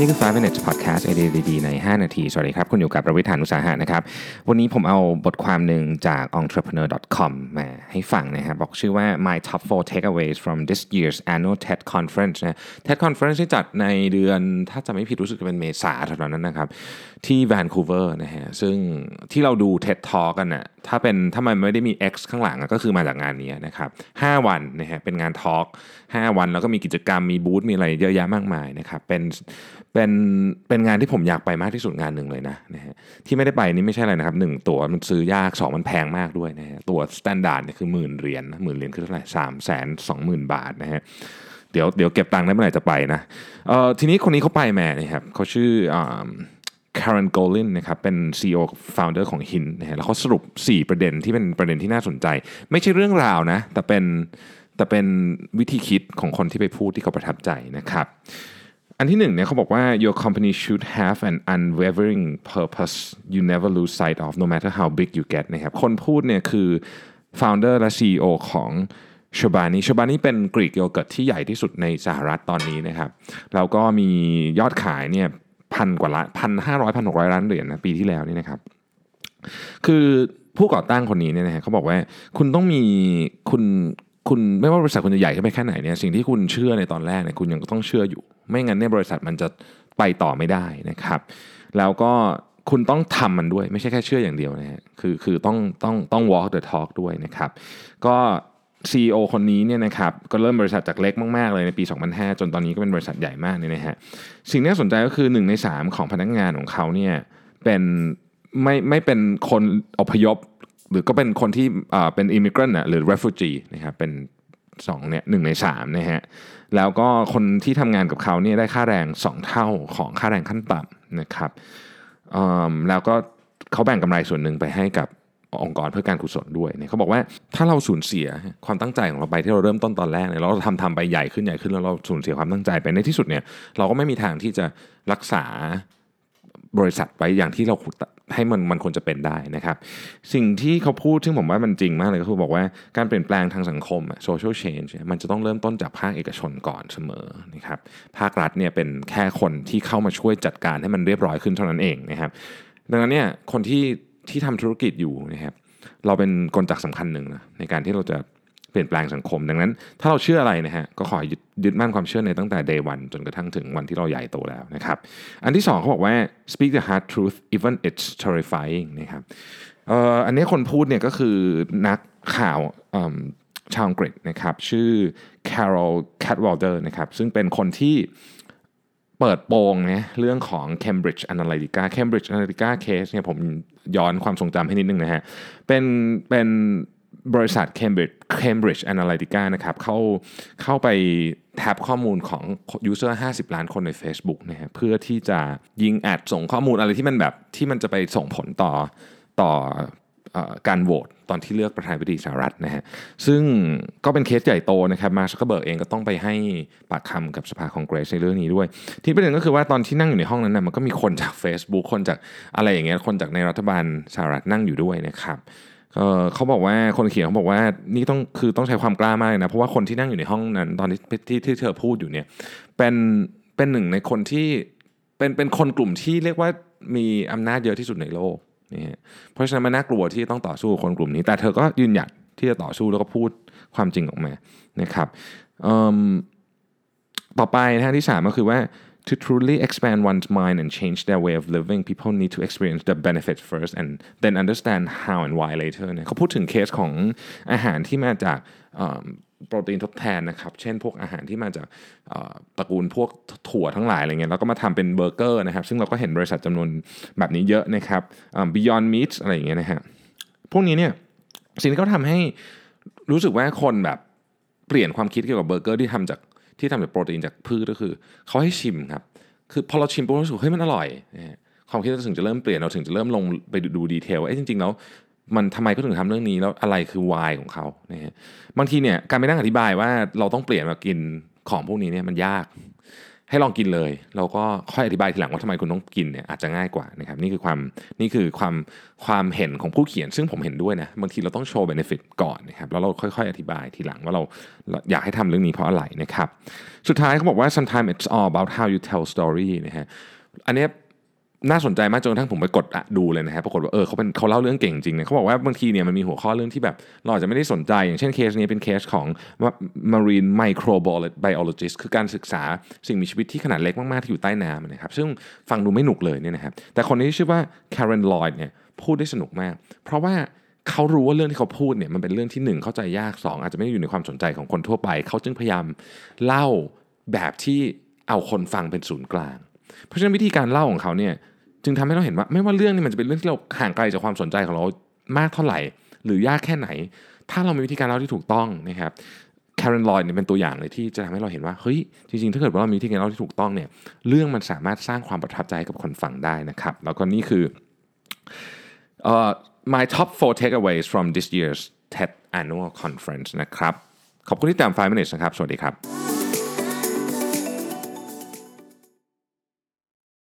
นี่คือ 5 minutes podcast ไอเดียดีๆใน 5 นาที สวัสดีครับ คุณอยู่กับประวิธานอุตสาหะนะครับ วันนี้ผมเอาบทความหนึ่งจาก entrepreneur.com มาให้ฟังนะครับ บอกชื่อว่า my top 4 takeaways from this year's annual TED conference นะ TED conference ที่จัดในเดือนถ้าจะไม่ผิดรู้สึกจะเป็นเมษาเท่านั้นนะครับ ที่แวนคูเวอร์นะฮะ ซึ่งที่เราดู TED Talk กันน่ะถ้าเป็นถ้ามันไม่ได้มี X ข้างหลังก็คือมาจากงานนี้นะครับ5วันนะฮะเป็นงาน talk 5วันแล้วก็มีกิจกรรมมีบูธมีอะไรเยอะแยะมากมายนะครับเป็นเป็นเป็นงานที่ผมอยากไปมากที่สุดงานหนึ่งเลยนะนะฮะที่ไม่ได้ไปนี่ไม่ใช่อะไรนะครับหนึ่งตั๋วมันซื้อยากสองมันแพงมากด้วยนะฮะตั๋ว standard เนี่ยคือหมื่นเหรียญหมื่นเหรียญคือเท่าไหร่สามแสนสองหมื่นบาทนะฮะเดี๋ยวเดี๋ยวเก็บตังค์ได้เมื่อไหร่จะไปนะเอ่อทีนี้คนนี้เขาไปมานะครับเขาชื่ออ่า Kara Goldin นะครับเป็น CEO founder ของ Hint นะฮะแล้วเขาสรุป 4 ประเด็นที่เป็นประเด็นที่น่าสนใจ ไม่ใช่เรื่องราวนะแต่เป็นแต่เป็นวิธีคิดของคนที่ไปพูดที่เขาประทับใจนะครับ อันที่หนึ่งเนี่ยเขาบอกว่า your company should have an unwavering purpose you never lose sight of no matter how big you get นะครับคนพูดเนี่ยคือ founder และ CEO ของชบานีชบานีเป็นกรีกโยเกิร์ตที่ใหญ่ที่สุดในสหรัฐตอนนี้นะครับแล้วก็มียอดขายเนี่ยพันกว่าล้านพันห้าร้อยพันหกร้อยล้านเหรียญนะปีที่แล้วนี่นะครับ คือผู้ก่อตั้งคนนี้เนี่ยนะฮะเขาบอกว่าคุณต้องมีคุณ คุณไม่ว่าบริษัทคุณจะใหญ่ขึ้นไปแค่ไหนเนี่ยสิ่งที่คุณเชื่อในตอนแรกเนี่ยคุณยังต้องเชื่ออยู่ ไม่งั้นเนี่ยบริษัทมันจะไปต่อไม่ได้นะครับแล้วก็คุณต้องทำมันด้วย ไม่ใช่แค่เชื่ออย่างเดียวนะฮะคือคือต้องต้องต้อง walk the talk ด้วยนะครับก็ CEO คนนี้เนี่ยนะครับก็เริ่มบริษัทจากเล็กมากๆเลยในปี 2005 จนตอนนี้ก็เป็นบริษัทใหญ่มากเนี่ยนะฮะสิ่งที่น่าสนใจก็คือ 1 ใน 3 ของพนักงานของเขาเนี่ยเป็นไม่ไม่เป็นคนอพยพ หรือก็เป็นคนที่เป็น immigrant น่ะหรือ refugee นะครับเป็นสองเนี่ยหนึ่งในสามนะฮะแล้วก็คนที่ทำงานกับเขาเนี่ยได้ค่าแรง 2 เท่าของค่าแรงขั้นต่ำนะครับแล้วก็เขาแบ่งกำไรส่วนหนึ่งไปให้กับองค์กรเพื่อการกุศลด้วยเนี่ยเขาบอกว่าถ้าเราสูญเสียความตั้งใจของเราไปที่เราเริ่มต้นตอนแรกเนี่ยเราทำทำไปใหญ่ขึ้นใหญ่ขึ้นแล้วเราสูญเสียความตั้งใจไปในที่สุดเนี่ยเราก็ไม่มีทางที่จะรักษา บริษัทไว้อย่างที่เราให้มันมันควรจะเป็นได้นะครับ สิ่งที่เขาพูดซึ่งผมว่ามันจริงมากเลยก็คือบอกว่าการเปลี่ยนแปลงทางสังคม social change มันจะต้องเริ่มต้นจากภาคเอกชนก่อนเสมอนะครับภาครัฐเนี่ยเป็นแค่คนที่เข้ามาช่วยจัดการให้มันเรียบร้อยขึ้นเท่านั้นเองนะครับดังนั้นเนี่ยคนที่ที่ทำธุรกิจอยู่นะครับเราเป็นกลจักสำคัญหนึ่งนะในการที่เราจะ เปลี่ยนแปลงสังคม ดังนั้น ถ้าเราเชื่ออะไรนะฮะก็ขอยึดยึดมั่นความเชื่อในตั้งแต่ day one จนกระทั่งถึงวันที่เราใหญ่โตแล้วนะครับ อันที่สองเขาบอกว่า speak the hard truth even it's terrifying นะครับเอ่ออันนี้คนพูดเนี่ยก็คือนักข่าวชาวอังกฤษนะครับ ชื่อ Carol Cadwalder นะครับ ซึ่งเป็นคนที่เปิดโปงเนี่ยเรื่องของ Cambridge Analytica Cambridge Analytica case เนี่ยผมย้อนความทรงจำให้นิดนึงนะฮะเป็นเป็น บริษัท Cambridge Cambridge Analytica นะครับเข้าเข้าไป tap ข้อมูลของ user 50 ล้านคนใน Facebook นะฮะเพื่อที่จะยิง ad ส่งข้อมูลอะไรที่มันแบบที่มันจะไปส่งผลต่อต่อการโหวตตอนที่เลือกประธานาธิบดีสหรัฐนะฮะซึ่งก็เป็นเคสใหญ่โตนะครับมาร์คเบิร์กเองก็ต้องไปให้ปากคำกับสภาคองเกรสในเรื่องนี้ด้วย ที่ประเด็นก็คือว่าตอนที่นั่งอยู่ในห้องนั้นนะมันก็มีคนจาก Facebook คนจากอะไรอย่างเงี้ยคนจากในรัฐบาลสหรัฐนั่งอยู่ด้วยนะครับ เขาบอกว่าคนเขียนเขาบอกว่านี่ต้องคือต้องใช้ความกล้ามากเลยนะ เพราะว่าคนที่นั่งอยู่ในห้องนั้น ตอนที่ที่ที่เธอพูดอยู่เนี่ยเป็นเป็นหนึ่งในคนที่เป็นเป็นคนกลุ่มที่เรียกว่ามีอำนาจเยอะที่สุดในโลกนี่ฮะเพราะฉะนั้นมันน่ากลัวที่ต้องต่อสู้คนกลุ่มนี้ แต่เธอก็ยืนหยัดที่จะต่อสู้แล้วก็พูดความจริงออกมานะครับต่อไปนะฮะที่สามก็คือว่า to truly expand one's mind and change their way of living people need to experience the benefits first and then understand how and why later เนี่ยเขาพูดถึงเคสของอาหารที่มาจากโปรตีนทดแทนนะครับ เช่นพวกอาหารที่มาจากตระกูลพวกถั่วทั้งหลายอะไรเงี้ยแล้วก็มาทำเป็นเบอร์เกอร์นะครับ ซึ่งเราก็เห็นบริษัทจำนวนแบบนี้เยอะนะครับ Beyond Meat อะไรอย่างเงี้ยนะฮะพวกนี้เนี่ยสิ่งที่เขาทำให้รู้สึกว่าคนแบบเปลี่ยนความคิดเกี่ยวกับเบอร์เกอร์ที่ทำจากที่ทำจากโปรตีนจากพืชก็คือ เขาให้ชิมครับ คือพอเราชิมปุ๊บเรารู้สึกเฮ้ยมันอร่อยนะฮะความคิดเราถึงจะเริ่มเปลี่ยนเราถึงจะเริ่มลงไปดูดีเทลว่าเอ้จริงๆแล้วมันทำไมเขาถึงทำเรื่องนี้แล้วอะไรคือวายของเขานะฮะบางทีเนี่ยการไปนั่งอธิบายว่าเราต้องเปลี่ยนมากินของพวกนี้เนี่ยมันยาก ให้ลองกินเลย เราก็ค่อยอธิบายทีหลังว่าทำไมคุณต้องกินเนี่ยอาจจะง่ายกว่านะครับนี่คือความนี่คือความความเห็นของผู้เขียน ซึ่งผมเห็นด้วยนะบางทีเราต้องโชว์เบนฟิตก่อนนะครับแล้วเราค่อย ๆ อธิบายทีหลังว่าเราอยากให้ทำเรื่องนี้เพราะอะไรนะครับ สุดท้ายเขาบอกว่า sometimes it's all about how you tell story นะฮะอันนี้ น่าสนใจมากจนกระทั่งผมไปกดดูเลยนะครับปรากฏว่าเออเขาเป็นเขาเล่าเรื่องเก่งจริงเนี่ยเขาบอกว่าบางทีเนี่ยมันมีหัวข้อเรื่องที่แบบเราอาจจะไม่ได้สนใจ อย่างเช่นเคสนี้เป็นเคสของ marine microbiologist คือการศึกษาสิ่งมีชีวิตที่ขนาดเล็กมากๆที่อยู่ใต้น้ำนะครับซึ่งฟังดูไม่หนุกเลยเนี่ยนะครับแต่คนนี้ชื่อว่า Karen Lloyd เนี่ยพูดได้สนุกมาก เพราะว่าเขารู้ว่าเรื่องที่เขาพูดเนี่ยมันเป็นเรื่องที่หนึ่งเข้าใจยากสองอาจจะไม่ได้อยู่ในความสนใจของคนทั่วไป เขาจึงพยายามเล่าแบบที่เอาคนฟังเป็นศูนย์กลาง เพราะฉะนั้นวิธีการเล่าของเขาเนี่ย จึงทำให้เราเห็นว่า ไม่ว่าเรื่องนี้มันจะเป็นเรื่องที่เราห่างไกลจากความสนใจของเรามากเท่าไหร่ หรือยากแค่ไหน ถ้าเรามีวิธีการเล่าที่ถูกต้องนะครับแคร์เรนลอยเนี่ยเป็นตัวอย่างเลยที่จะทำให้เราเห็นว่าเฮ้ยจริงๆ ถ้าเกิดว่าเรามีวิธีการเล่าที่ถูกต้องเนี่ยเรื่องมันสามารถสร้างความประทับใจกับคนฟังได้นะครับ แล้วก็นี่คือ uh, my top four takeaways from this year's TED Annual Conference นะครับ ขอบคุณที่ตาม 5 minutes นะครับ สวัสดีครับ